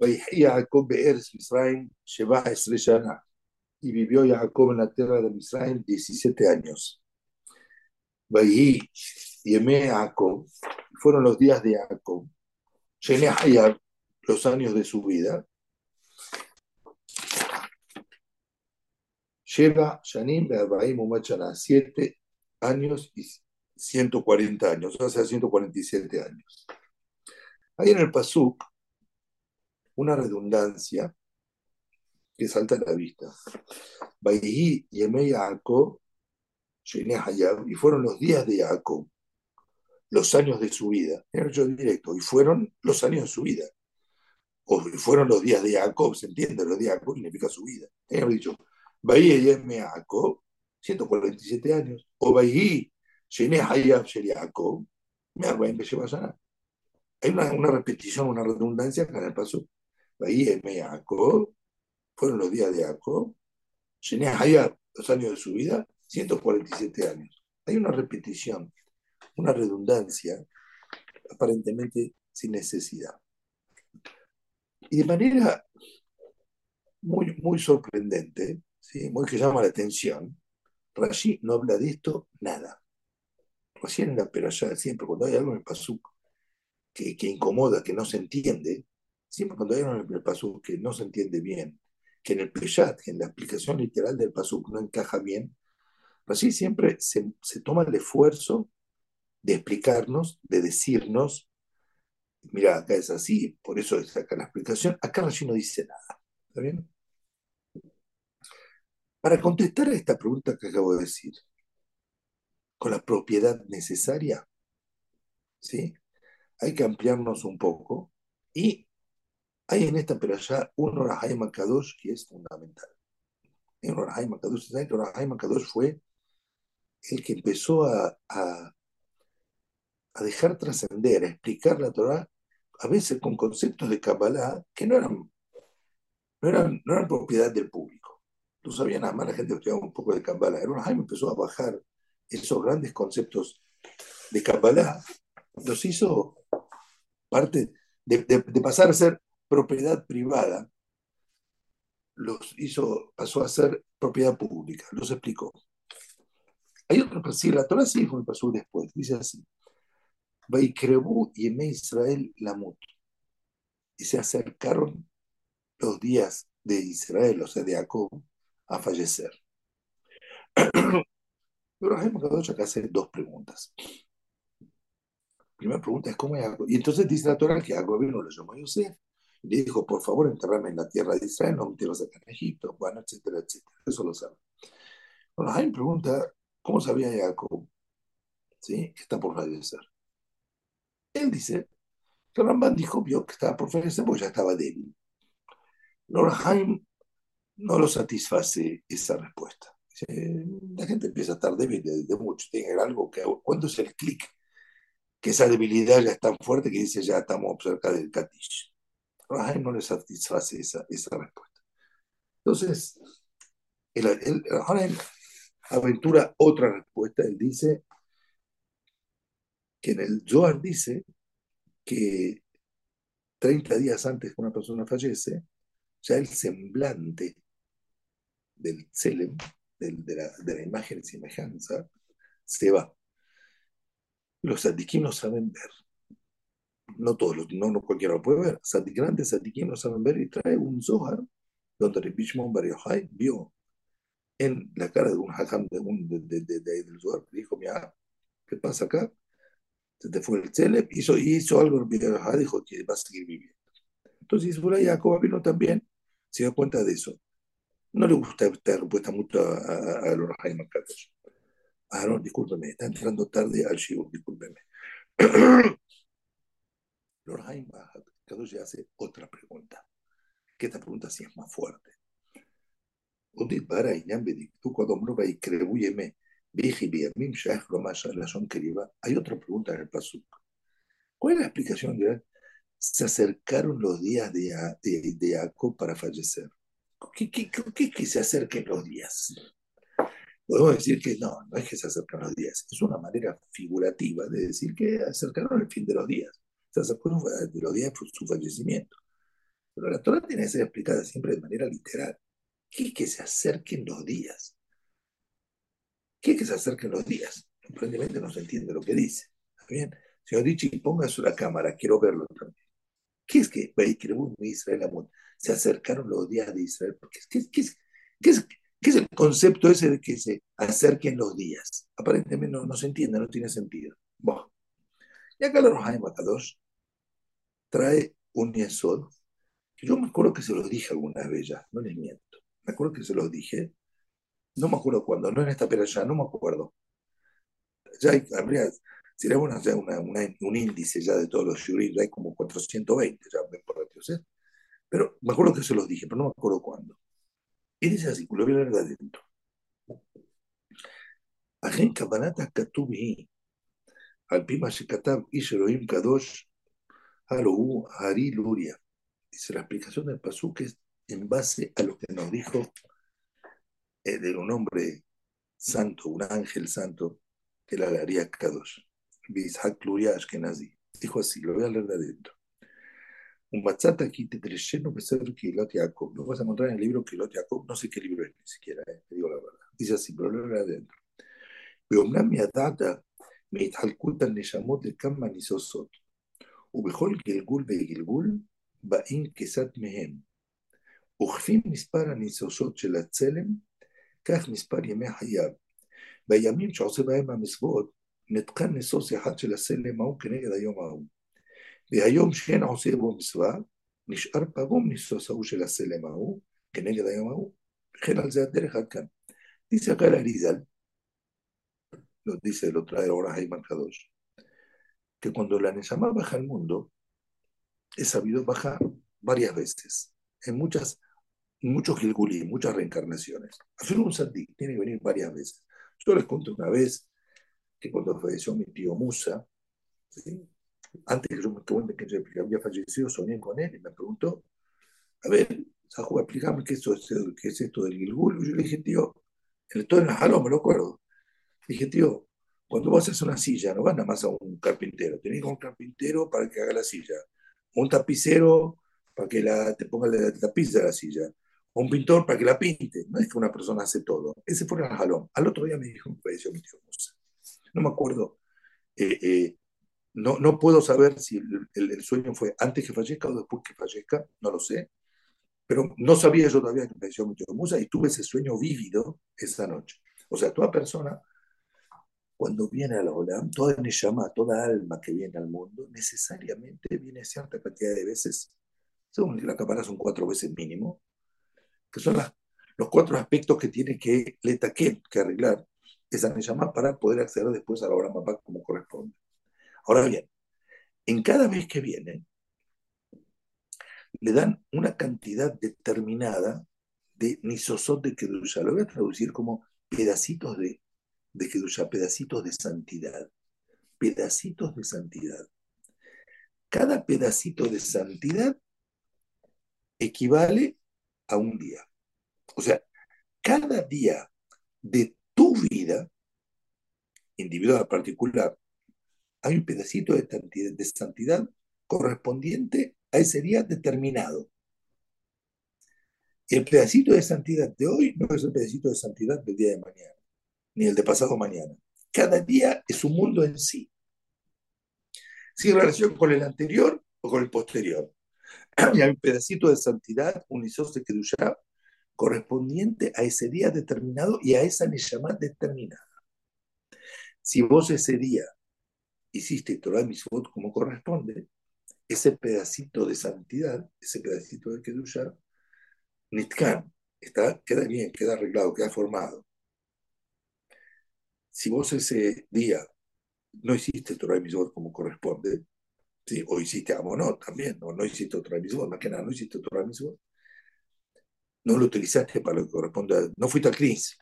Vejía Sheba Y vivió Jacob en la tierra de Misraim 17 años. Yeme Fueron los días de Jacob. Llené Hayab los años de su vida. Lleva Shanim Be'abaim Umachana. Siete años y 140 años. O sea, 147 años. Ahí en el Pasuk una redundancia que salta a la vista. Jacob, y fueron los días de Jacob, los años de su vida. Yo directo, y fueron los años de su vida. O fueron los días de Jacob, ¿se entiende? Los días de Jacob significa su vida. Hemos dicho, Yemei Jacob, 147 años. O Bayhi Shene Hayab Jacob, me que se a Hay una, una repetición, una redundancia en el paso. Jacob, fueron los días de Jacob. Shene Hayab, los años de su vida, 147 años. Hay una repetición, una redundancia, aparentemente sin necesidad. Y de manera muy, muy sorprendente, ¿sí? muy que llama la atención, Rashi no habla de esto nada. Recién en la peralla, siempre cuando hay algo en el que, incomoda, que no se entiende, siempre cuando hay en el que no se entiende bien, que en el Peshat, en la explicación literal del Pasuk no encaja bien, así siempre se, toma el esfuerzo de explicarnos, de decirnos, mira, acá es así, por eso es acá la explicación, acá Rashi no dice nada. ¿Está bien? Para contestar a esta pregunta que acabo de decir, con la propiedad necesaria, ¿sí? Hay que ampliarnos un poco y hay en esta perashá un Orahaim Kadosh que es fundamental. En Orahaim Kadosh, Orahaim Kadosh fue el que empezó a, a, dejar trascender, a explicar la Torah, a veces con conceptos de Kabbalah que no eran, no eran, no eran propiedad del público. No sabía nada más la gente que un poco de Kabbalah. El empezó a bajar esos grandes conceptos de Kabbalah, los hizo parte de, de pasar a ser propiedad privada, los hizo, pasó a ser propiedad pública, los explicó. Hay otro sí, la Torah sí me pasó después, dice así, Vaikrebu y en Israel Lamut, y se acercaron los días de Israel, o sea, de Jacob, a fallecer. Pero hemos dado acá hacer dos preguntas. primera pregunta es cómo es Jacob. Y entonces dice la Torah que Jacob vino, lo llamó Yosef, le dijo, por favor, enterrame en la tierra de Israel, no me entierres acá en Egipto, bueno, etcétera, etcétera. Eso lo sabe. Bueno, me pregunta, ¿cómo sabía Jacob ¿sí? que está por fallecer? Él dice que Ramban dijo, vio que estaba por fallecer porque ya estaba débil. Haim no lo satisface esa respuesta. La gente empieza a estar débil de, mucho, tiene algo que... ¿Cuándo es el clic? Que esa debilidad ya es tan fuerte que dice, ya estamos cerca del Katish. Rahim no le satisface esa, esa respuesta. Entonces, el, el, aventura otra respuesta. Él dice que en el Zohar dice que 30 días antes que una persona fallece, ya el semblante del Tselem, de, la, de la imagen y semejanza, se va. Los sadikim no saben ver no todos, no, no cualquiera lo puede ver. grandes Sadikim lo saben ver y trae un Zohar donde el Bishmon Bar vio en la cara de un hajam de un, de, de, de, del Zohar dijo, mira, ¿qué pasa acá? Se te fue el Celeb, hizo, hizo algo, el dijo que va a seguir viviendo. Entonces, ahí Jacob vino también, se dio cuenta de eso. No le gusta esta respuesta mucho a, a, a los Ah, no, discúlpeme, está entrando tarde al Shiur, discúlpeme. Lorhaim Kadosh hace otra pregunta, que esta pregunta sí es más fuerte. Hay otra pregunta en el Pasuk. ¿Cuál es la explicación de se acercaron los días de, de, de Jacob para fallecer? ¿Qué, qué, qué es que se acerquen los días? Podemos decir que no, no es que se acerquen los días, es una manera figurativa de decir que acercaron el fin de los días acercó de los días de su fallecimiento. Pero la Torah tiene que ser explicada siempre de manera literal. ¿Qué es que se acerquen los días? ¿Qué es que se acerquen los días? Aparentemente no se entiende lo que dice. ¿Está bien? Señor Dichi, póngase la cámara, quiero verlo también. ¿Qué es que Israel se acercaron los días de Israel? ¿Qué, es, qué, es, el concepto ese de que se acerquen los días? Aparentemente no, no se entiende, no tiene sentido. Bueno. Y acá la Rojaim Akadosh trae un yesod, que yo me acuerdo que se los dije alguna vez ya, no les miento. Me acuerdo que se los dije, no me acuerdo cuándo, no en esta pero ya, no me acuerdo. Ya hay, habría, sería bueno hacer un índice ya de todos los shurim, ya hay como 420, ya por ¿sí? Pero me acuerdo que se los dije, pero no me acuerdo cuándo. Y dice así, lo voy a leer de adentro. Ajen kabanata katubi al Pima Shekatam Isheroim Kadosh Arohu Ari Luria. Dice la explicación del Pasuk es en base a lo que nos dijo eh, de un hombre santo, un ángel santo, que la daría Kadosh. Bishak Luria Ashkenazi. Dijo así, lo voy a leer de adentro. Un batzata aquí te lleno de ser Kilot Lo vas a encontrar en el libro kilotiaco no sé qué libro es ni siquiera, eh, te digo la verdad. Dice así, pero lo leo de adentro. Pero una miadata מהתחלקות הנשמות לכמה ניסוסות, ובכל גלגול וגלגול באים כסת מהם. וכפי מספר הניסוסות של הצלם, כך מספר ימי חייו. בימים שעושה בהם המצוות, נתקן ניסוס אחד של הסלם ההוא כנגד היום ההוא. והיום שאין עושה בו מצווה, נשאר פגום ניסוס ההוא של הסלם ההוא כנגד היום ההוא. וכן על זה הדרך עד כאן. Acá el Arizal, lo dice, lo trae ahora Jaime Kadosh, que cuando la Neshama baja al mundo, es sabido bajar varias veces, en muchas, muchos Gilgulí, muchas reencarnaciones. Hacer un Sadik tiene que venir varias veces. Yo les conté una vez que cuando falleció mi tío Musa, antes que yo me cuente que había fallecido, soñé con él y me preguntó, a ver, Sajú, explícame qué es, qué es esto del Gilgul. Yo le dije, tío, el todo en la me lo acuerdo. Dije, tío, cuando vos haces una silla, no vas nada más a un carpintero, tenés un carpintero para que haga la silla, un tapicero para que la, te ponga la tapiz de la silla, un pintor para que la pinte. No es que una persona hace todo. Ese fue el jalón. Al otro día me dijo, me falleció mi tío Musa no me acuerdo, eh, eh, no, no puedo saber si el, sueño fue antes que fallezca o después que fallezca, no lo sé, pero no sabía yo todavía que falleció mi tío Musa y tuve ese sueño vívido esa noche. O sea, toda persona, cuando viene a la Olam, toda llama toda alma que viene al mundo, necesariamente viene cierta cantidad de veces, según la cámara son cuatro veces mínimo, que son los cuatro aspectos que tiene que le que arreglar esa llama para poder acceder después a la obra mapa como corresponde. Ahora bien, en cada vez que viene, le dan una cantidad determinada de nisosot de Kedusha. Lo voy a traducir como pedacitos de, de Kedusha, pedacitos de santidad. Pedacitos de santidad. Cada pedacito de santidad equivale a un día. O sea, cada día de tu vida, individual particular, hay un pedacito de santidad, de santidad correspondiente a ese día determinado. Y el pedacito de santidad de hoy no es el pedacito de santidad del día de mañana, ni el de pasado mañana. Cada día es un mundo en sí, sin relación con el anterior o con el posterior. Y hay un pedacito de santidad, un de Kedushá, correspondiente a ese día determinado y a esa Neshama determinada. Si vos ese día hiciste Torah Mitzvot como corresponde, ese pedacito de santidad, ese pedacito de Kedusha, Nitkan, está, queda bien, queda arreglado, queda formado. Si vos ese día no hiciste Torah Mitzvot como corresponde, ¿sí? o hiciste Amonot también, o no hiciste Torah Mitzvot, más que nada, no hiciste Torah Mitzvot, no lo utilizaste para lo que corresponde. No fuiste al CRIS,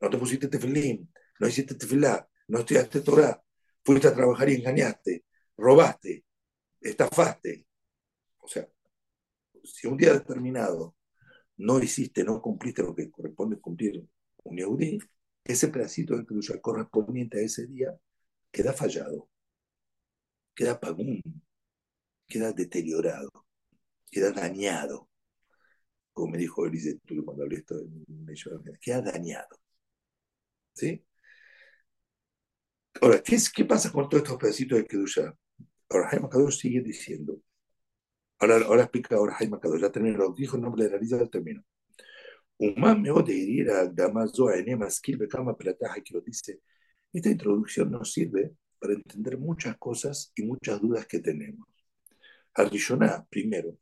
no te pusiste tefilín, no hiciste tefilá, no estudiaste Torah, fuiste a trabajar y engañaste, robaste, estafaste. O sea, si un día determinado no hiciste, no cumpliste lo que corresponde cumplir un Yehudi, ese pedacito de cruz correspondiente a ese día queda fallado, queda pagún, queda deteriorado. queda dañado. Como me dijo Elise cuando hablé esto en queda dañado. ¿Sí? Ahora, ¿qué, ¿qué pasa con todos estos pedacitos de Kedusha? Ahora, Jaime Kadosh sigue diciendo. Ahora, ahora explica ahora Jaime Kadosh, ya terminó, dijo el nombre de la lista, ya terminó. Humán me de ir a Damaso a Enema Kama Plataja, que lo dice. Esta introducción nos sirve para entender muchas cosas y muchas dudas que tenemos. Arrishoná, primero,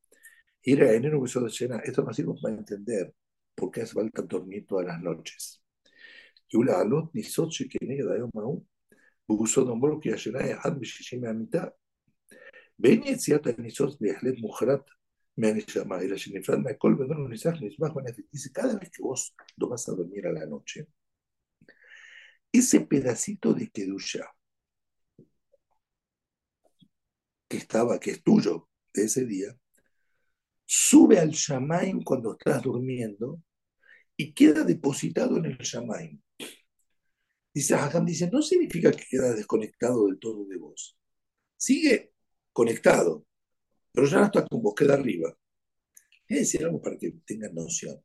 ir a Enero beso de cena, esto nos sirve para entender por qué hace falta dormir todas las noches. Y una alot ni sochi que nega da maú, busó nombró que ayer hay had bishishim a mitad. Ven y siata ni sos de Ahlet Mujrat, Dice, cada vez que vos lo vas a dormir a la noche, ese pedacito de Kedusha que estaba, que es tuyo de ese día, sube al Shamaim cuando estás durmiendo y queda depositado en el Shamaim. Dice Hazam, dice, no significa que queda desconectado del todo de vos. Sigue conectado, pero ya no está con vos, queda arriba. A decir algo para que tengan noción.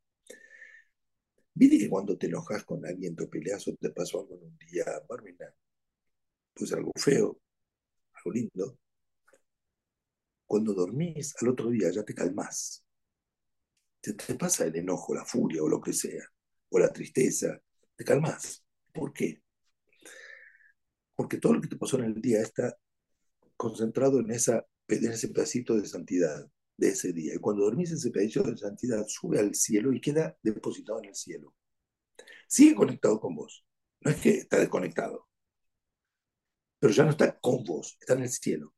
Viste que cuando te enojas con alguien, te peleas o te pasó algo en un día, Barbina, pues algo feo, algo lindo, cuando dormís, al otro día ya te calmas. Te, te, pasa el enojo, la furia o lo que sea, o la tristeza, te calmas. ¿Por qué? Porque todo lo que te pasó en el día está concentrado en, esa, en ese pedacito de santidad de ese día. Y cuando dormís ese pedacito de santidad, sube al cielo y queda depositado en el cielo. Sigue conectado con vos. No es que está desconectado, pero ya no está con vos, está en el cielo.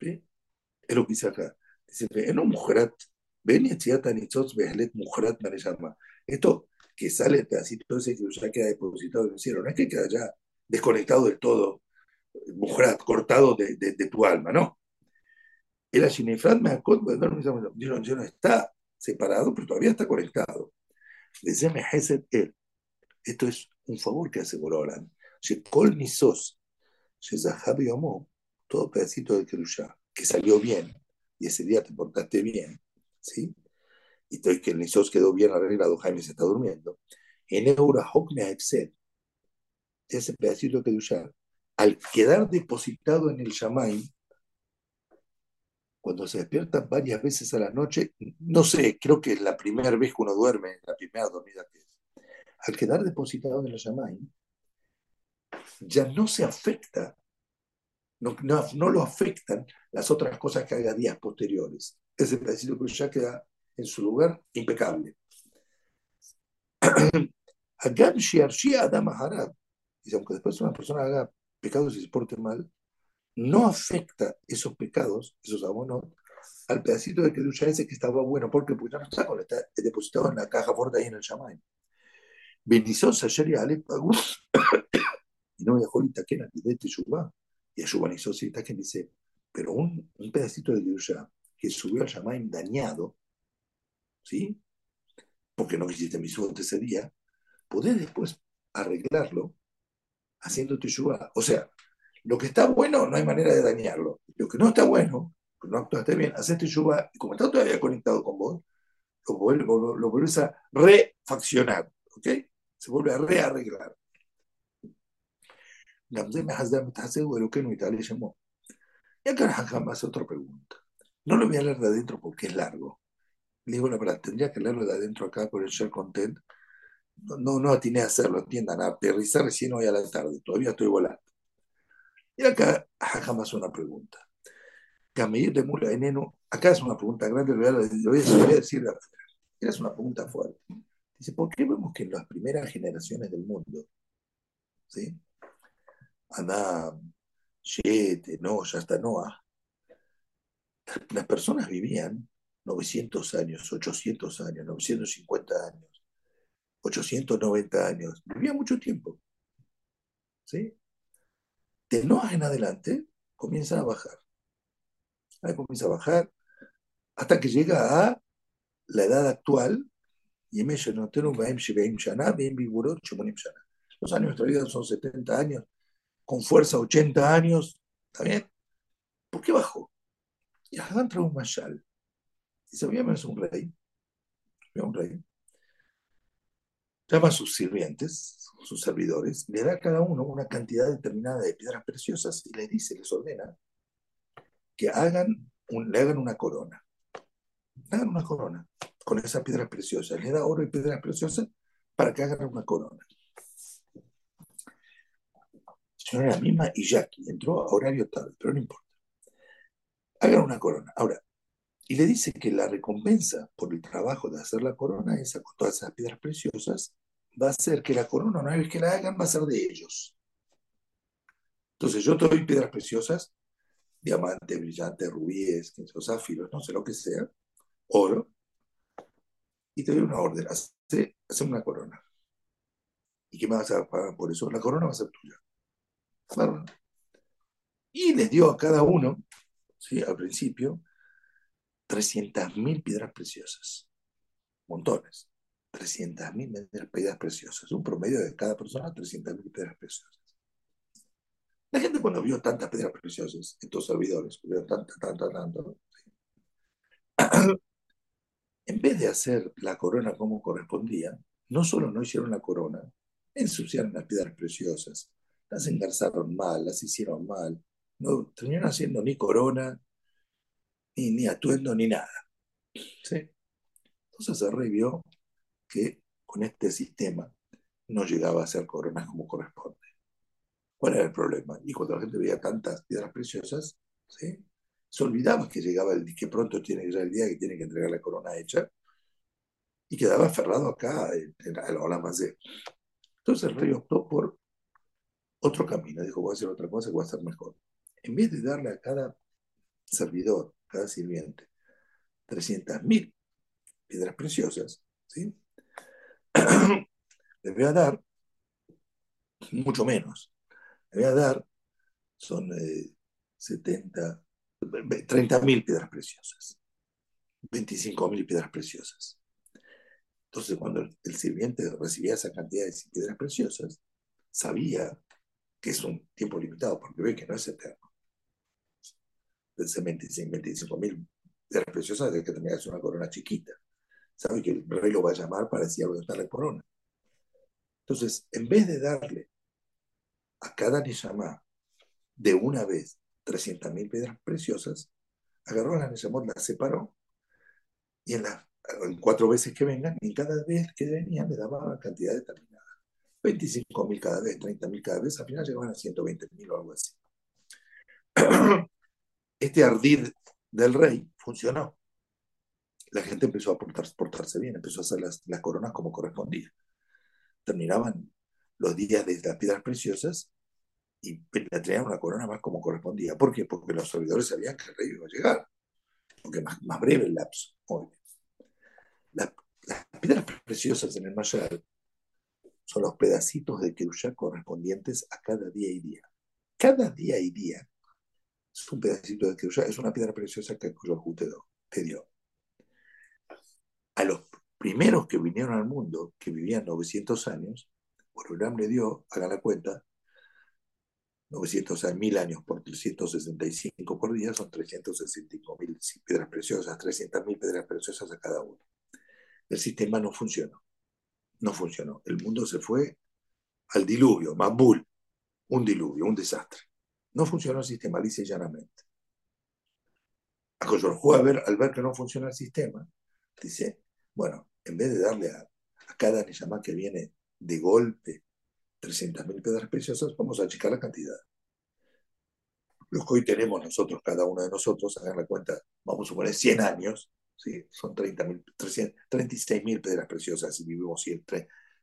¿Sí? Es lo que dice acá. Dice, en mujerat, ven y mujerat Esto que sale el pedacito ese que ya queda depositado en el cielo, no es que queda ya desconectado del todo, mujerat, cortado de, de, de, tu alma, no. El Ashinefrat me no está separado, pero todavía está conectado. Deceme él. Esto es un favor que hace Borolan. Shekol Nisos, Shezahabi Omo, todo pedacito de Kerushá que salió bien, y ese día te portaste bien, ¿sí? Y que el Nisos quedó bien arreglado, Jaime se está durmiendo. En Eura Hokne ese pedacito de usar, al quedar depositado en el Shamaim, cuando se despierta varias veces a la noche, no sé, creo que es la primera vez que uno duerme, la primera dormida que es, al quedar depositado en el Shamaim, ya no se afecta no, lo afectan las otras cosas que haga días posteriores. Ese pedacito que ya queda en su lugar impecable. Dice, aunque después una persona haga pecados y se porte mal, no afecta esos pecados, esos abonos, al pedacito de Kedusha ese que estaba bueno, porque pues no está, está depositado en la caja fuerte ahí en el Shamay. Bendición ayer y Ale y no me dejó el taquena de Teshuvah. Y Ayubanizó quien dice, pero un, un pedacito de Yerusha que subió al Shamaim dañado, ¿sí? Porque no hiciste mi suerte ese día, podés después arreglarlo haciendo Teshuvah. O sea, lo que está bueno no hay manera de dañarlo. Lo que no está bueno, que no actuaste bien, haces Teshuvah y como está todavía conectado con vos, lo, vuelves, a refaccionar, ¿ok? Se vuelve a rearreglar. Y acá Hakam hace otra pregunta. No lo voy a leer de adentro porque es largo. Le digo la verdad, tendría que leerlo de adentro acá por el share content. No, no, no atiné a hacerlo, entiendan, a aterrizar recién hoy a la tarde, todavía estoy volando. Y acá hace una pregunta. Camille de Mula Eneno, acá es una pregunta grande, lo voy a, decir la Es una pregunta fuerte. Dice, ¿por qué vemos que en las primeras generaciones del mundo, ¿sí? Adam, Siete, no, ya está Noah. Las personas vivían 900 años, 800 años, 950 años, 890 años. Vivían mucho tiempo. ¿Sí? De Noah en adelante comienzan a bajar. Ahí comienza a bajar hasta que llega a la edad actual. Los años de nuestra vida son 70 años, con fuerza 80 años, ¿está bien? ¿Por qué bajó? Y Hagan trae un mashal. Dice, Binyamin es un rey, un rey, llama a sus sirvientes, sus servidores, le da a cada uno una cantidad determinada de piedras preciosas y le dice, les ordena que hagan le hagan una corona. Hagan una corona con esas piedras preciosas. Le da oro y piedras preciosas para que hagan una corona. Señora la misma y Jackie entró a horario tarde, pero no importa. Hagan una corona. Ahora, y le dice que la recompensa por el trabajo de hacer la corona, esa con todas esas piedras preciosas, va a ser que la corona, una vez que la hagan, va a ser de ellos. Entonces yo te doy piedras preciosas, diamantes, brillantes, rubíes, zafiros, no sé lo que sea, oro, y te doy una orden, hace, una corona. ¿Y qué me vas a pagar por eso? La corona va a ser tuya. Y les dio a cada uno, ¿sí? al principio, 300.000 piedras preciosas. Montones. 300.000 piedras preciosas. Un promedio de cada persona, 300.000 piedras preciosas. La gente cuando vio tantas piedras preciosas, estos servidores, vio tanta, tanta, en vez de hacer la corona como correspondía, no solo no hicieron la corona, ensuciaron las piedras preciosas, las engarzaron mal, las hicieron mal, no terminaron haciendo ni corona, ni, ni atuendo, ni nada. ¿Sí? Entonces el rey vio que con este sistema no llegaba a hacer coronas como corresponde. ¿Cuál era el problema? Y cuando la gente veía tantas piedras preciosas, ¿sí? se olvidaba que llegaba el que pronto tiene que llegar el día que tiene que entregar la corona hecha y quedaba aferrado acá en, la más de. Entonces el rey optó por otro camino. Dijo, voy a hacer otra cosa que va a ser mejor. En vez de darle a cada servidor, cada sirviente, 300.000 piedras preciosas, ¿sí? les voy a dar mucho menos. Les voy a dar, son 70, 30.000 piedras preciosas, 25.000 piedras preciosas. Entonces, cuando el sirviente recibía esa cantidad de piedras preciosas, sabía que es un tiempo limitado, porque ve que no es eterno. Desde 25 mil piedras preciosas, de que que hacer una corona chiquita. Sabe que el rey lo va a llamar para decir dónde está la corona. Entonces, en vez de darle a cada Nishama de una vez 300.000 piedras preciosas, agarró a la Neshamot, las separó y en, las cuatro veces que vengan, en cada vez que venían le daba una cantidad determinada. 25.000 cada vez, 30.000 cada vez, al final llegaban a 120.000 o algo así. Este ardid del rey funcionó. La gente empezó a portarse bien, empezó a hacer las, las coronas como correspondía. Terminaban los días de las piedras preciosas y le traían una corona más como correspondía. ¿Por qué? Porque los servidores sabían que el rey iba a llegar, porque más, más breve el lapso. las piedras preciosas en el Mayar son los pedacitos de Kerushá correspondientes a cada día y día. Cada día y día es un pedacito de Kerushá, es una piedra preciosa que el te, te dio. A los primeros que vinieron al mundo, que vivían 900 años, Borolam le dio, hagan la cuenta, 900 a 1000 años por 365 por día son 365 mil piedras preciosas, 300 mil piedras preciosas a cada uno. El sistema no funcionó. No funcionó. El mundo se fue al diluvio, Mabul, un diluvio, un desastre. No funcionó el sistema, dice llanamente. A a ver, al ver que no funciona el sistema, dice, bueno, en vez de darle a, a cada Neyamá que viene de golpe 300.000 piedras preciosas, vamos a achicar la cantidad. Los que hoy tenemos nosotros, cada uno de nosotros, hagan la cuenta, vamos a suponer 100 años, ¿sí? son 36.000 piedras preciosas si vivimos 100,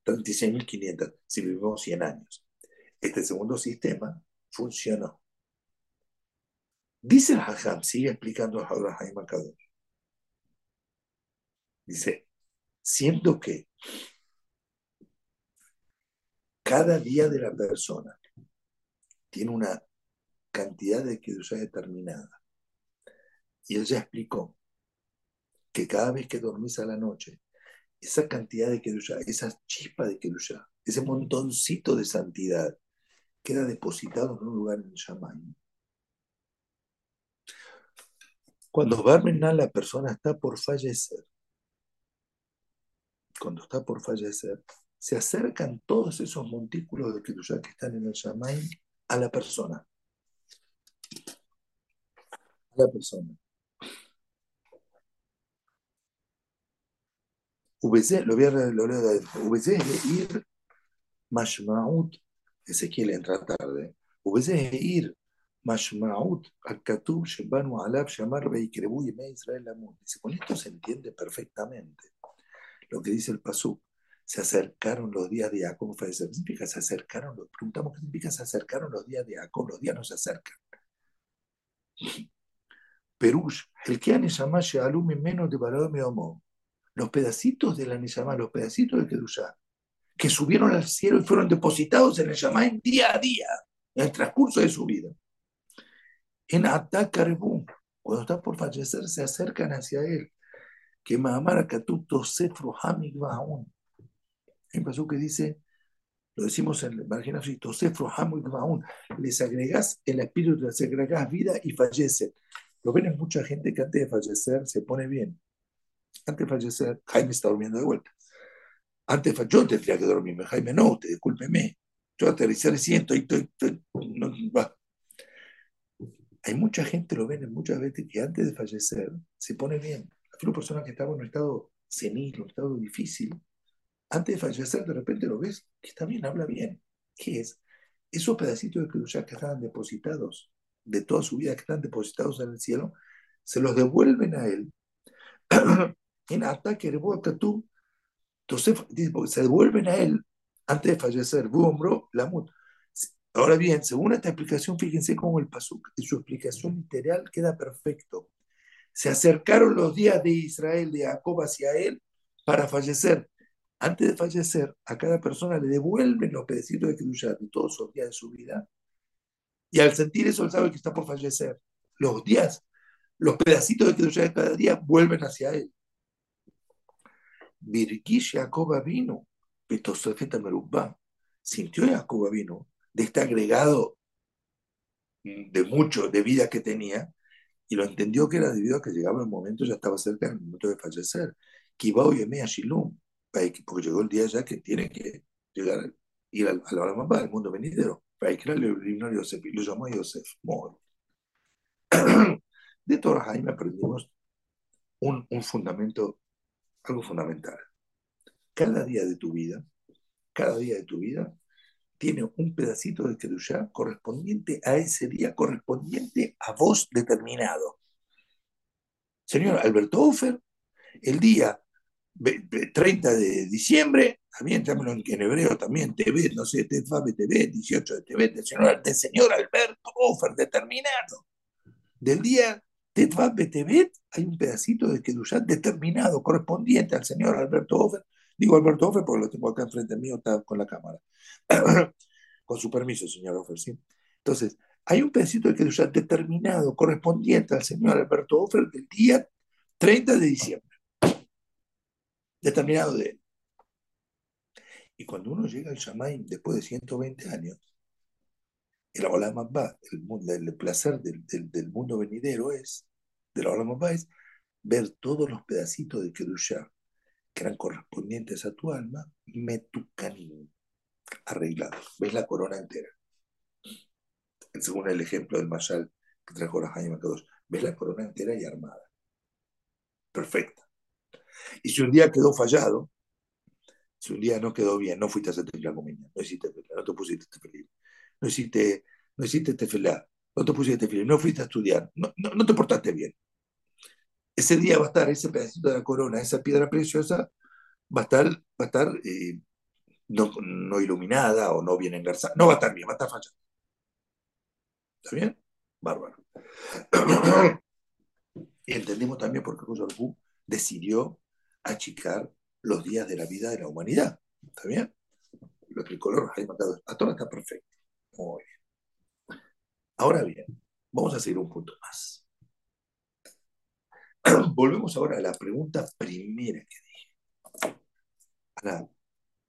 36.500 si vivimos 100 años. Este segundo sistema funcionó. Dice el Hajam, sigue explicando ahora Jaime Kadosh. Dice, siendo que cada día de la persona tiene una cantidad de Kedusha determinada. Y él ya explicó que cada vez que dormís a la noche, esa cantidad de Kedusha, esa chispa de Kedusha, ese montoncito de santidad, queda depositado en un lugar en el Shammai. Cuando Barmenal la persona está por fallecer, cuando está por fallecer, se acercan todos esos montículos de Kedushá que están en el Shamaim a la persona. A la persona. VC, lo voy a leo de VC ir Mashmaut, Ezequiel entra tarde. Dice, con esto se entiende perfectamente lo que dice el Pasuk. Se acercaron los días de Jacob. ¿Qué significa se acercaron? Los, preguntamos qué significa se acercaron los días de Jacob. Los días no se acercan. Perush, el que Neshama Shealum menos de Homo. Los pedacitos de la Neshama, los pedacitos de Kedushá, que subieron al cielo y fueron depositados en el en día a día, en el transcurso de su vida. En Atakarbu, cuando está por fallecer, se acercan hacia él que Mahamara Katub Tosefro Hamik Baun. Hay que dice, lo decimos en el margen así, Tosefro Baun, les agregás el espíritu, les agregás vida y fallecen. Lo ven en mucha gente que antes de fallecer se pone bien. Antes de fallecer, Jaime está durmiendo de vuelta. Antes yo tendría que dormirme, Jaime no, usted discúlpeme. Yo aterrizar siento y estoy, no, va. Hay mucha gente, lo ven muchas veces, que antes de fallecer se pone bien una persona que estaba en un estado senil, un estado difícil, antes de fallecer, de repente lo ves que está bien, habla bien. ¿Qué es? Esos pedacitos de Kedushá que estaban depositados, de toda su vida, que están depositados en el cielo, se los devuelven a él. en ataque tú, entonces se devuelven a él antes de fallecer. Ahora bien, según esta explicación, fíjense cómo el Pasuk, y su explicación literal queda perfecto se acercaron los días de Israel, de Jacob hacia él, para fallecer. Antes de fallecer, a cada persona le devuelven los pedacitos de Kedusha de todos los días de su vida. Y al sentir eso, él sabe que está por fallecer. Los días, los pedacitos de Kedusha de cada día vuelven hacia él. Virgish Jacob vino, sintió Jacob vino de este agregado de mucho de vida que tenía, y lo entendió que era debido a que llegaba el momento, ya estaba cerca del momento de fallecer. Kibao Yemea Shilum, porque llegó el día ya que tiene que llegar, ir al, a la mamá del mundo venidero. Lo llamó Yosef. De Torah aprendimos un, un fundamento, algo fundamental. Cada día de tu vida, cada día de tu vida, tiene un pedacito de Kedushá correspondiente a ese día, correspondiente a vos determinado. Señor Alberto Ofer, el día 30 de diciembre, también llámelo en hebreo también, TV, no sé, TV, TV, 18 de TV, del señor, del señor Alberto Ofer, determinado. Del día Tetvav TV hay un pedacito de Kedushá determinado, correspondiente al señor Alberto Ofer, Digo Alberto Offer porque lo tengo acá enfrente mío, está con la cámara. con su permiso, señor Offer, ¿sí? Entonces, hay un pedacito de Kedushá determinado, correspondiente al señor Alberto Offer del día 30 de diciembre. Determinado de él. Y cuando uno llega al Shamaim después de 120 años, el Olam el, el, placer del, del, mundo venidero es, del Olam es ver todos los pedacitos de Kedushá que eran correspondientes a tu alma, metucanín, arreglados. ¿Ves la corona entera? Según el ejemplo del Mashal que trajo la Jaime Kadosh, ves la corona entera y armada. Perfecta. Y si un día quedó fallado, si un día no quedó bien, no fuiste a hacer la comunión, no hiciste no te pusiste feliz, no hiciste, no hiciste tefilá, no te pusiste feliz, no fuiste a estudiar, no, te portaste bien ese día va a estar ese pedacito de la corona, esa piedra preciosa, va a estar, va a estar eh, no, iluminada o no bien engarzada. No va a estar bien, va a estar fallando. ¿Está bien? Bárbaro. y entendemos también por qué Hu decidió achicar los días de la vida de la humanidad. ¿Está bien? Lo que el color A todo está perfecto. Muy bien. Ahora bien, vamos a seguir un punto más. Volvemos ahora a la pregunta primera que dije.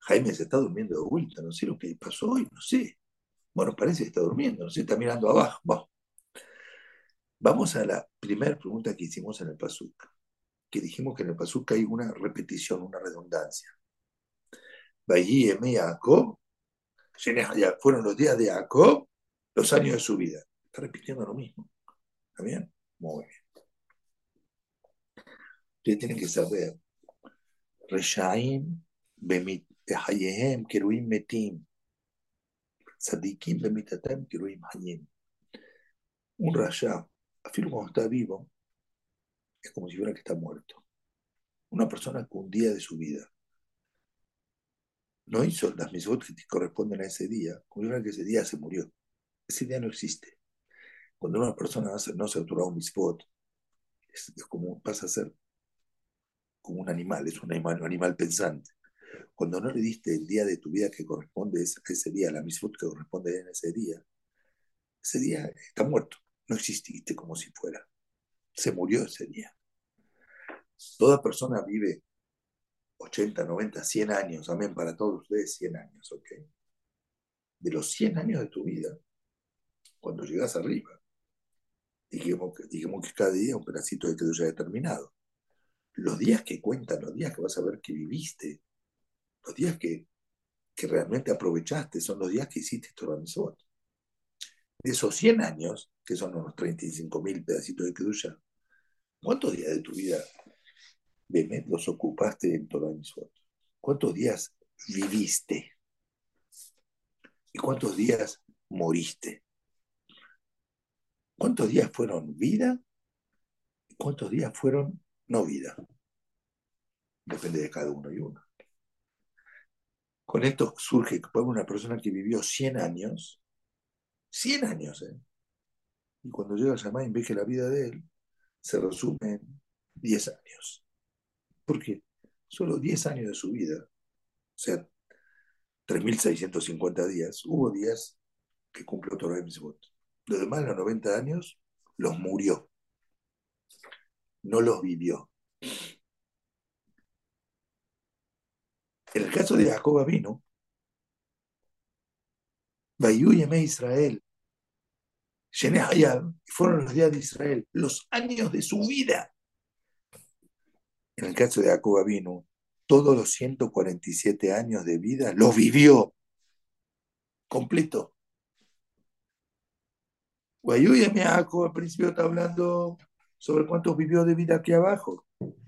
Jaime se está durmiendo de vuelta, no sé lo que pasó hoy, no sé. Bueno, parece que está durmiendo, no sé, está mirando abajo. Vamos a la primera pregunta que hicimos en el Pasuk, que dijimos que en el Pasuk hay una repetición, una redundancia. Fueron los días de Jacob, los años de su vida. Está repitiendo lo mismo. ¿Está bien? Muy bien. Ustedes tienen que saber. Reshaim, Bemit, Hayehem, Keruim Metim. Sadikim, Bemitatem, Keruim Hayem. Un Rasha, afirma cuando está vivo, es como si fuera que está muerto. Una persona que un día de su vida no hizo las misbot que corresponden a ese día, como si fuera que ese día se murió. Ese día no existe. Cuando una persona no se autora un misbot, es, como pasa a ser como un animal, es un animal, animal pensante. Cuando no le diste el día de tu vida que corresponde a ese día, la misbot que corresponde en ese día, ese día está muerto, no exististe como si fuera. Se murió ese día. Toda persona vive 80, 90, 100 años, amén, para todos ustedes 100 años, ¿ok? De los 100 años de tu vida, cuando llegas arriba, dijimos que, cada día un pedacito de ya determinado. Los días que cuentan, los días que vas a ver que viviste, los días que, que realmente aprovechaste, son los días que hiciste Torah. De esos 100 años, que son unos 35 mil pedacitos de Kedusha, ¿cuántos días de tu vida los ocupaste en Torah? ¿Cuántos días viviste? ¿Y cuántos días moriste? ¿Cuántos días fueron vida? ¿Y cuántos días fueron no vida? Depende de cada uno y uno. Con esto surge una persona que vivió 100 años, 100 años, ¿eh? Y cuando llega a Shamayim ve que la vida de él se resume en 10 años. ¿Por qué? Solo 10 años de su vida, o sea, 3.650 días, hubo días que cumplió Torah Mitzvot. Los demás, los 90 años, los murió. No los vivió. En el caso de Jacob vino, Bayuyeme Israel, Hayab, fueron los días de Israel, los años de su vida. En el caso de Jacob vino, todos los 147 años de vida los vivió completo. Guayuyeme Jacob al principio está hablando sobre cuántos vivió de vida aquí abajo.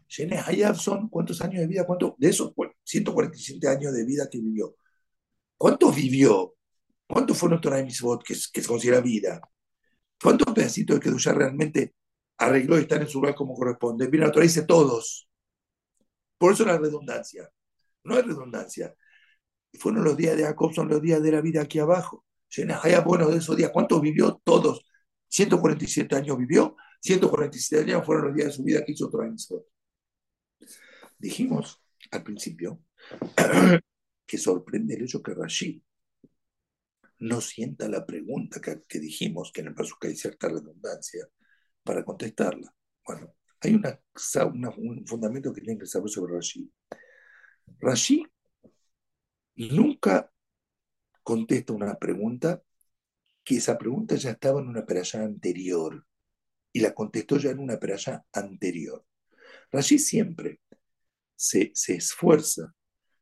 Shene cuántos años de vida, cuántos de esos 147 años de vida que vivió. ¿Cuántos vivió? ¿Cuántos fueron Torah Mitzvot que, que se considera vida? ¿Cuántos pedacitos de Kedusha realmente arregló y están en su lugar como corresponde? Mira, la dice todos. Por eso la redundancia. No hay redundancia. Fueron los días de Jacob, son los días de la vida aquí abajo. Bueno, de esos días, ¿cuántos vivió? Todos. 147 años vivió, 147 años fueron los días de su vida que hizo Torah Dijimos al principio que sorprende el hecho que Rashid no sienta la pregunta que, dijimos, que en el paso que hay cierta redundancia, para contestarla. Bueno, hay un fundamento que tiene que saber sobre Rashi. Rashi nunca contesta una pregunta que esa pregunta ya estaba en una peralla anterior y la contestó ya en una peralla anterior. Rashi siempre se, se esfuerza,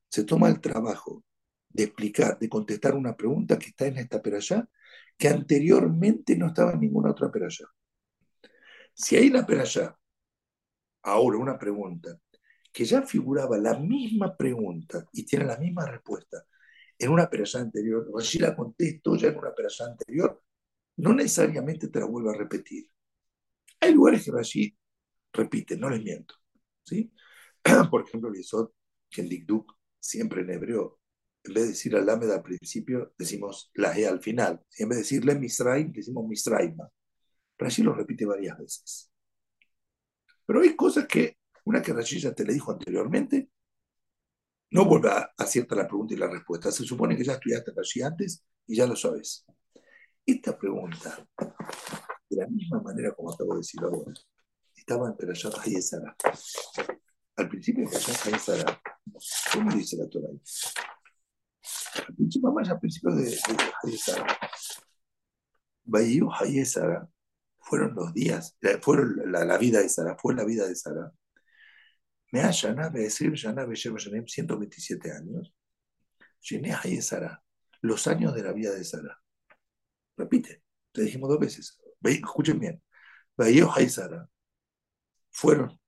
se toma el trabajo de explicar, de contestar una pregunta que está en esta peralla, que anteriormente no estaba en ninguna otra peralla. Si hay una peralla, ahora una pregunta, que ya figuraba la misma pregunta y tiene la misma respuesta en una peralla anterior, Rashi la contestó ya en una peralla anterior, no necesariamente te la vuelvo a repetir. Hay lugares que Rashi repite, no les miento. ¿sí? Por ejemplo, el que en Dikduk, siempre en hebreo, en vez de decir Alamed al principio, decimos la E al final. en vez de decirle Misraim, decimos Misraima. Rashi lo repite varias veces. Pero hay cosas que, una que Rashi ya te le dijo anteriormente, no vuelve a acierta la pregunta y la respuesta. Se supone que ya estudiaste Rashi antes y ya lo sabes. Esta pregunta, de la misma manera como acabo de decir ahora, estaba en Perashat Hayesara. Al principio de Perashat Hayesara, ¿cómo dice la Torah? al principio, más al principio de, de Hayesara. Bayu Hayesara fueron los días, eh, fueron la, vida de Sara, fue la vida de Sara. Me ha llanado, decir, llanado, 127 años. Llené a Sara, los años de la vida de Sara. Repite, te dijimos dos veces. Escuchen bien. Veía y Sara fueron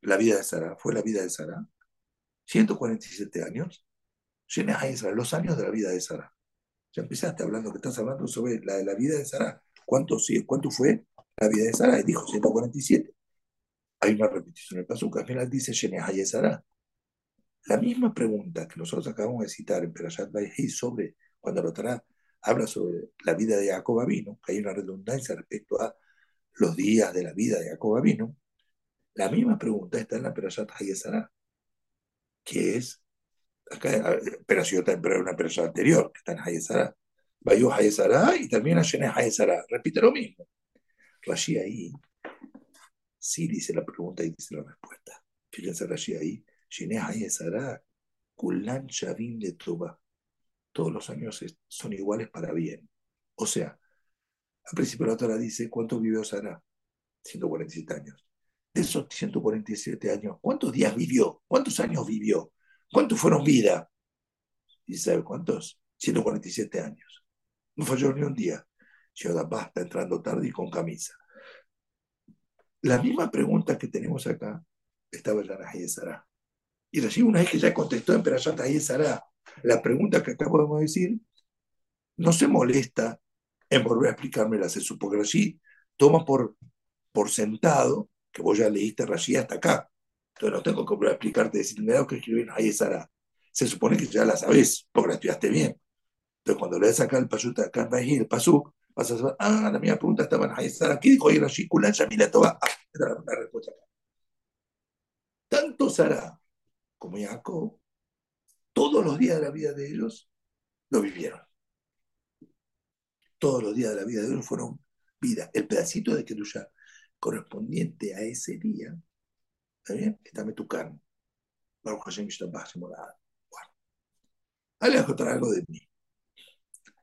la vida de Sara, fue la vida de Sara. 147 años. Llené a Sara, los años de la vida de Sara. Ya empezaste hablando, que estás hablando sobre la de la vida de Sara. ¿Cuánto, cuánto fue la vida de Sara? Y dijo 147. Hay una repetición en el paso que al final dice Llené a Sara. La misma pregunta que nosotros acabamos de citar en Perashat Bayhei sobre cuando lo trae, habla sobre la vida de Jacob vino, que hay una redundancia respecto a los días de la vida de Jacob vino. La misma pregunta está en la Perashat Hayesara, que es, acá, pero si pero una Perashat anterior, que está en Hayesara. Bayo Hayesara y también a Shené Hayesara. Repite lo mismo. Rashi ahí sí dice la pregunta y dice la respuesta. Fíjense Rashi ahí. Kulan Shavin de Tuba. Todos los años son iguales para bien. O sea, al principio la Torah dice, ¿cuánto vivió Sara? 147 años de esos 147 años, ¿cuántos días vivió? ¿Cuántos años vivió? ¿Cuántos fueron vida? ¿Y sabe cuántos? 147 años. No falló ni un día. Ciudad está entrando tarde y con camisa. La misma pregunta que tenemos acá estaba en y Sara. Y recién una vez que ya contestó en Perashat y Sara, la pregunta que acá podemos decir, no se molesta en volver a explicarme la porque así toma por, por sentado que vos ya leíste Rashi hasta acá. Entonces no tengo que volver a explicarte, decir, me da que escribir ahí Sara. Se supone que ya la sabes, porque la estudiaste bien. Entonces cuando lees acá el Pashut, acá el Pasuk, vas a saber, ah, la misma pregunta estaba en Sara. ¿Qué dijo Rashi? Kulan Shamila Toba. Ah, la respuesta acá. Tanto Sara como Jacob, todos los días de la vida de ellos lo vivieron. Todos los días de la vida de ellos fueron vida. El pedacito de Kedusha correspondiente a ese día, ¿está bien? Está Metucán. Baruch Hashem Bueno, ahí les contar algo de mí.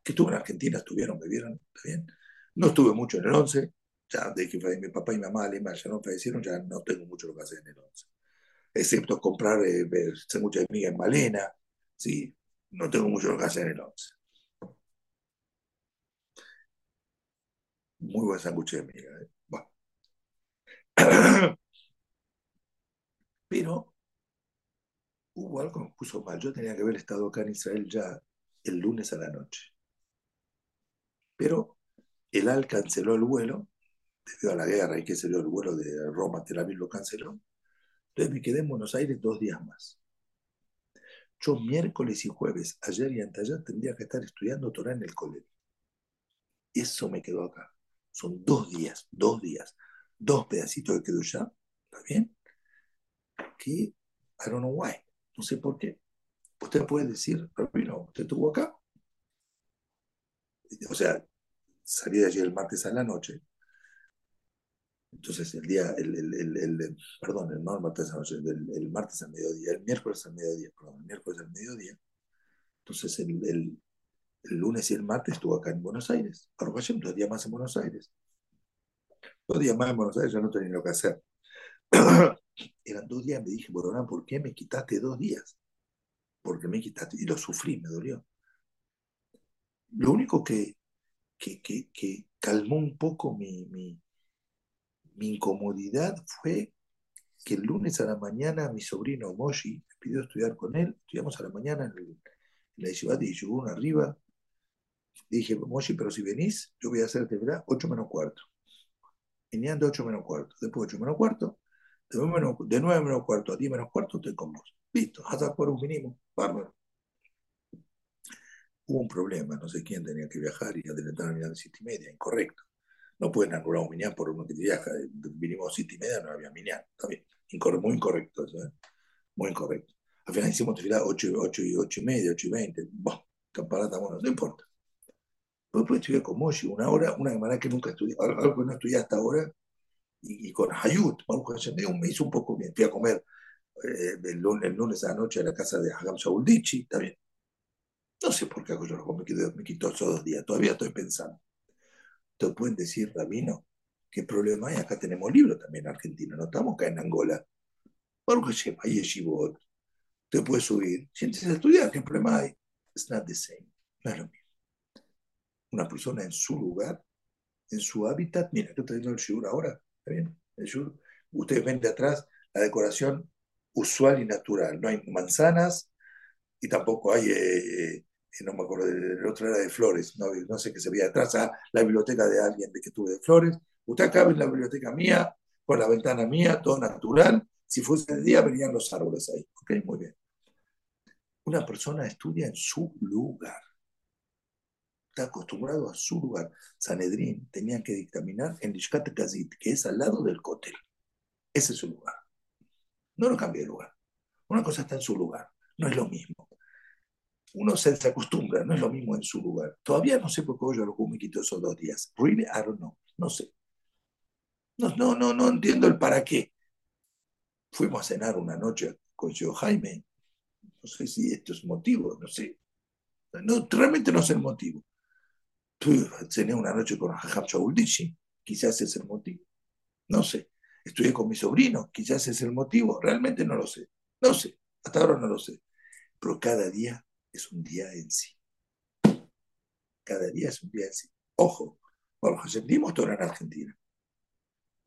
Que estuve en Argentina, estuvieron, me vieron, ¿está bien? No estuve mucho en el 11, ya de que mi papá y mi mamá alemán ya no fallecieron, ya no tengo mucho lo que hacer en el 11. Excepto comprar eh, mucha de en Malena, ¿sí? No tengo mucho lo que hacer en el 11. Muy buen sándwich de miga. ¿eh? Pero hubo algo que me puso mal. Yo tenía que haber estado acá en Israel ya el lunes a la noche. Pero el AL canceló el vuelo debido a la guerra y que se dio el vuelo de Roma Tel Aviv lo canceló. Entonces me quedé en Buenos Aires dos días más. Yo miércoles y jueves, ayer y anteayer, tendría que estar estudiando Torah en el colegio. Eso me quedó acá. Son dos días, dos días dos pedacitos de ya ¿está bien? Que, I don't know why, no sé por qué. Usted puede decir, no, usted estuvo acá. O sea, salí de allí el martes a la noche. Entonces, el día, el, el, el, perdón, el, martes a la noche, el, martes al mediodía, el miércoles al mediodía, perdón, el miércoles al mediodía. Entonces, el, lunes y el martes estuvo acá en Buenos Aires. Ahora, dos días más en Buenos Aires. Dos días más en Buenos Aires ya no tenía lo que hacer. Eran dos días, me dije, Borona, ¿por qué me quitaste dos días? Porque me quitaste, y lo sufrí, me dolió. Lo único que, que, que, calmó un poco mi, mi, incomodidad fue que el lunes a la mañana mi sobrino Moshi me pidió estudiar con él. Estudiamos a la mañana en, el, en la ciudad de arriba. Dije, Moshi, pero si venís, yo voy a hacerte, ¿verdad? 8 menos cuarto venían de 8 menos cuarto, después de 8 menos cuarto, de 9 menos, cuarto a 10 menos cuarto estoy con vos. Listo, hasta por un mínimo, bárbaro. Hubo un problema, no sé quién tenía que viajar y adelantar a 7 y media, incorrecto. No pueden anular un minián por uno que viaja. Vinimos a 7 y media, no había minián. Está bien. muy incorrecto eso, ¿eh? Muy incorrecto. Al final hicimos tefilá 8, 8, y 8 y media, 8 y 20. Bah, camparata, bueno, no importa. Después estudié con Moshi una hora, una semana que nunca estudié, algo que no estudié hasta ahora, y, con Hayut, me hizo un poco bien. Fui a comer eh, el, lunes, a la noche a la casa de Hagam Sauldichi, está bien. No sé por qué yo me quito, me quito esos dos días, todavía estoy pensando. Te pueden decir, Rabino, ¿Qué problema hay? Acá tenemos libros también en Argentina, no estamos acá en Angola. Porque hay yeshivot, te puedes subir, sientes a estudiar, ¿qué problema hay? It's not the same, no es lo mismo. Una persona en su lugar, en su hábitat, mira, yo estoy viendo el shur ahora, ¿está bien? El shur, ustedes ven de atrás la decoración usual y natural, no hay manzanas y tampoco hay, eh, eh, no me acuerdo, el otro era de flores, no, sé qué se veía atrás, ah, la biblioteca de alguien de que tuve de flores, usted acá ve la biblioteca mía, con la ventana mía, todo natural, si fuese el día venían los árboles ahí, ok, muy bien. Una persona estudia en su lugar. Está acostumbrado a su lugar. Sanedrín tenían que dictaminar en Lishkat Kazit, que es al lado del cótel. Ese es su lugar. No lo cambie de lugar. Una cosa está en su lugar. No es lo mismo. Uno se, acostumbra, no es lo mismo en su lugar. Todavía no sé por qué yo lo me quito esos dos días. Really, I don't know. No sé. No, no, no, no entiendo el para qué. Fuimos a cenar una noche con yo Jaime no sé si esto es motivo, no sé. No, realmente no sé el motivo. cené una noche con Jajam Shauldishi, quizás es el motivo. No sé. Estudié con mi sobrino, quizás es el motivo. Realmente no lo sé. No sé. Hasta ahora no lo sé. Pero cada día es un día en sí. Cada día es un día en sí. Ojo, bueno, dimos todo en Argentina.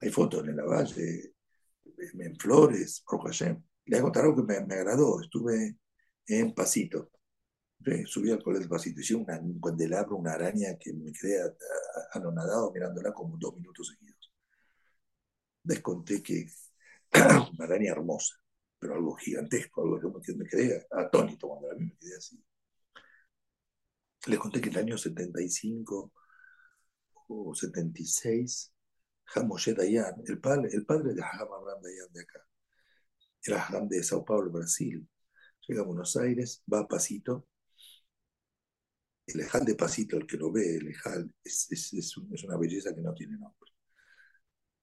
Hay fotos en la valle, en Flores, por Hashem. Le voy a contar algo que me, me agradó. Estuve en Pasito. subí al colegio del Pasito, hice un candelabro, una araña que me quedé anonadado mirándola como dos minutos seguidos. Les conté que una araña hermosa, pero algo gigantesco, algo que me quedé atónito cuando la vi, me quedé así. Les conté que en el año 75 o 76, Hamoshe Dayan, el padre, de Ham Abraham Dayan de acá, era Ham de Sao Paulo, Brasil, llega a Buenos Aires, va a Pasito. El Ejal de Pasito, el que lo ve, el Ejal, es, es, una belleza que no tiene nombre.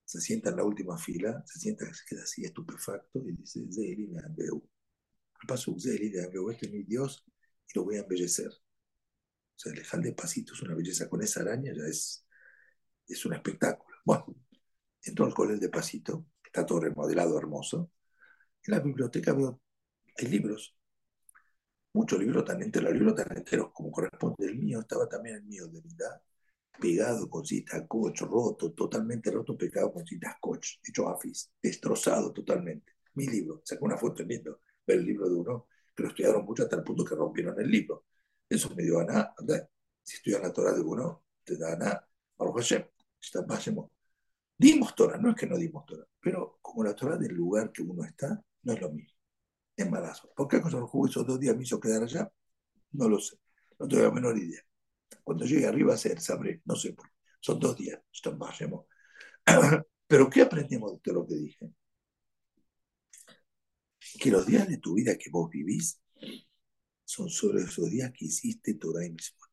Se sienta en la última fila, se sienta, se queda así estupefacto y dice, Zeli me ambeu. Paso, Zeli me ambeu, este es mi Dios y lo voy a embellecer. O sea, el Ejal de Pasito es una belleza, con esa araña ya es, es un espectáculo. Bueno, entró al colegio de Pasito, está todo remodelado, hermoso. En la biblioteca veo hay libros, muchos libros tan enteros, libros tan enteros como corresponde el mío, estaba también el mío de verdad, pegado con cinta coach, roto, totalmente roto, pegado con cintas coach, hecho afis, destrozado totalmente. Mi libro, sacó una foto viendo el libro de uno, que lo estudiaron mucho hasta el punto que rompieron el libro. Eso me dio a nada, si estudian la Torah de uno, te da nada, Baruch Hashem, Dimos Torah, no es que no dimos Torah, pero como la Torah del lugar que uno está, no es lo mismo embarazo. ¿Por qué acaso los esos dos días me hizo quedar allá? No lo sé. No tengo la menor idea. Cuando llegue arriba ser, sabré. No sé por qué. Son dos días. Pero ¿qué aprendemos de todo lo que dije? Que los días de tu vida que vos vivís son solo esos días que hiciste Torah y Mitzvot.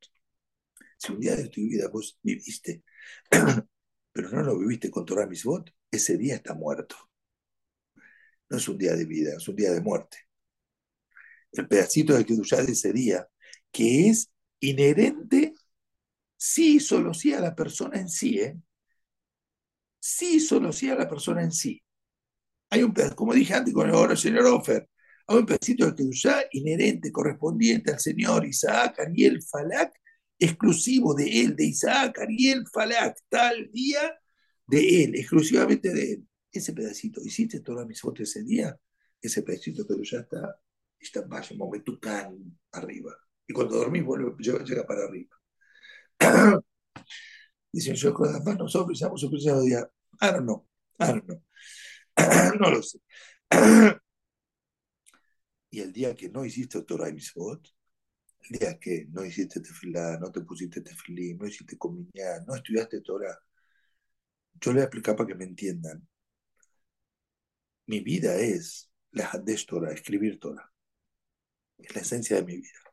Si un día de tu vida vos viviste, pero no lo viviste con Torah y Mitzvot, ese día está muerto. No es un día de vida, es un día de muerte. El pedacito de Kedushá de ese día, que es inherente, sí, solo sí a la persona en sí, ¿eh? Sí, solo sí a la persona en sí. Hay un como dije antes con el señor Offer, hay un pedacito de Kedushá inherente, correspondiente al señor Isaac Ariel Falak, exclusivo de él, de Isaac Ariel Falak, tal día de él, exclusivamente de él ese pedacito, hiciste todas mis fotos ese día, ese pedacito pero ya está, está bajo, momentucan arriba. Y cuando dormís vuelve, llega para arriba. Dicen, yo con las manos sobre, estamos sorprendidos día. I don't know, I don't know. no lo sé. y el día que no hiciste Torah y Mitzvot, el día que no hiciste tefilá, no te pusiste tefilí, no hiciste comunión, no estudiaste Torah, yo le voy a explicar para que me entiendan mi vida es la Hadesh Torah, escribir Torah. Es la esencia de mi vida.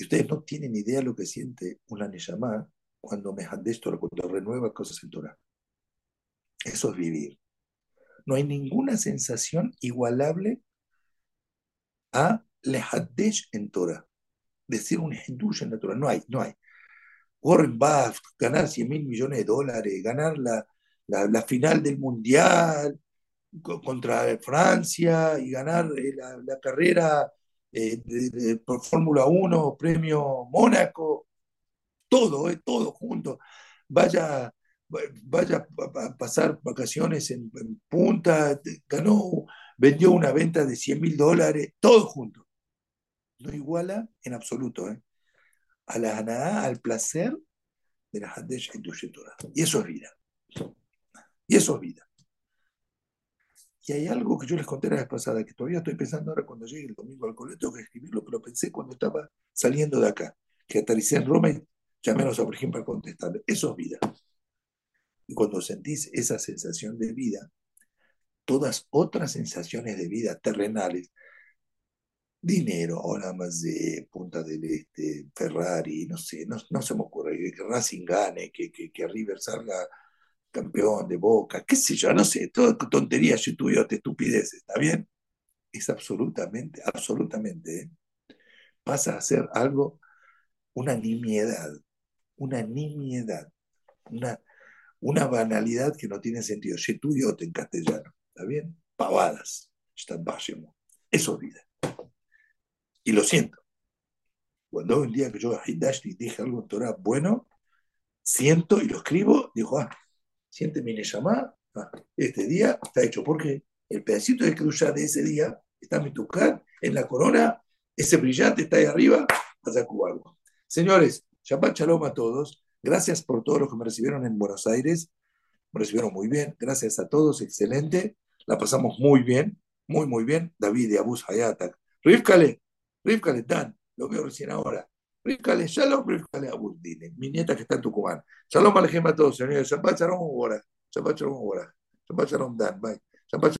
Y ustedes no tienen idea lo que siente una Neshama cuando me Torah, cuando renueva cosas en Torah. Eso es vivir. No hay ninguna sensación igualable a le Hadesh en Torah. Decir un Hindush en la Torah. No hay, no hay. Warren Buffett, ganar 100 mil millones de dólares, ganar la, la, final del Mundial contra Francia y ganar eh, la, carrera eh, por Fórmula 1, premio Mónaco, todo, eh, todo junto. Vaya, vaya a pasar vacaciones en, punta, ganó, vendió una venta de 100 mil dólares, todo junto. No iguala en absoluto a la al placer de la Hadesh y Y eso es vida. Y eso es vida. Y hay algo que yo les conté la vez pasada, que todavía estoy pensando ahora cuando llegue el domingo al colegio, tengo que escribirlo, pero pensé cuando estaba saliendo de acá, que aterricé en Roma y llamé a los ejemplo para contestar. Eso es vida. Y cuando sentís esa sensación de vida, todas otras sensaciones de vida terrenales, dinero, ahora más de Punta del Este, Ferrari, no sé, no, se me ocurre que Racing gane, que, que, que River salga campeón de Boca, qué sé yo, no sé, todo tonterías, te estupidez, ¿está bien? Es absolutamente, absolutamente, ¿eh? pasa a ser algo, una nimiedad, una nimiedad, una, una banalidad que no tiene sentido. te en castellano, ¿está bien? Pavadas, eso es vida. Y lo siento. Cuando un día que yo a dije algo en Torah bueno, siento y lo escribo, dijo, ah, siente mi Neyamá, ah, este día está hecho, porque el pedacito de cruz de ese día está en mi tucán, en la corona, ese brillante está ahí arriba, a algo. Señores, Shabbat Shalom a todos, gracias por todos los que me recibieron en Buenos Aires, me recibieron muy bien, gracias a todos, excelente, la pasamos muy bien, muy, muy bien, David y Abus Hayatak. Rifkale, Rifkale, Dan, lo veo recién ahora. Rifkale, Shalom, Rifkale, Abus, dile, mi nieta que está en Tucumán. Shalom Alejem a todos, señores. Shabbat Shalom, Shabbat Shalom, Shabbat Shalom, Dan, bye. Shabbat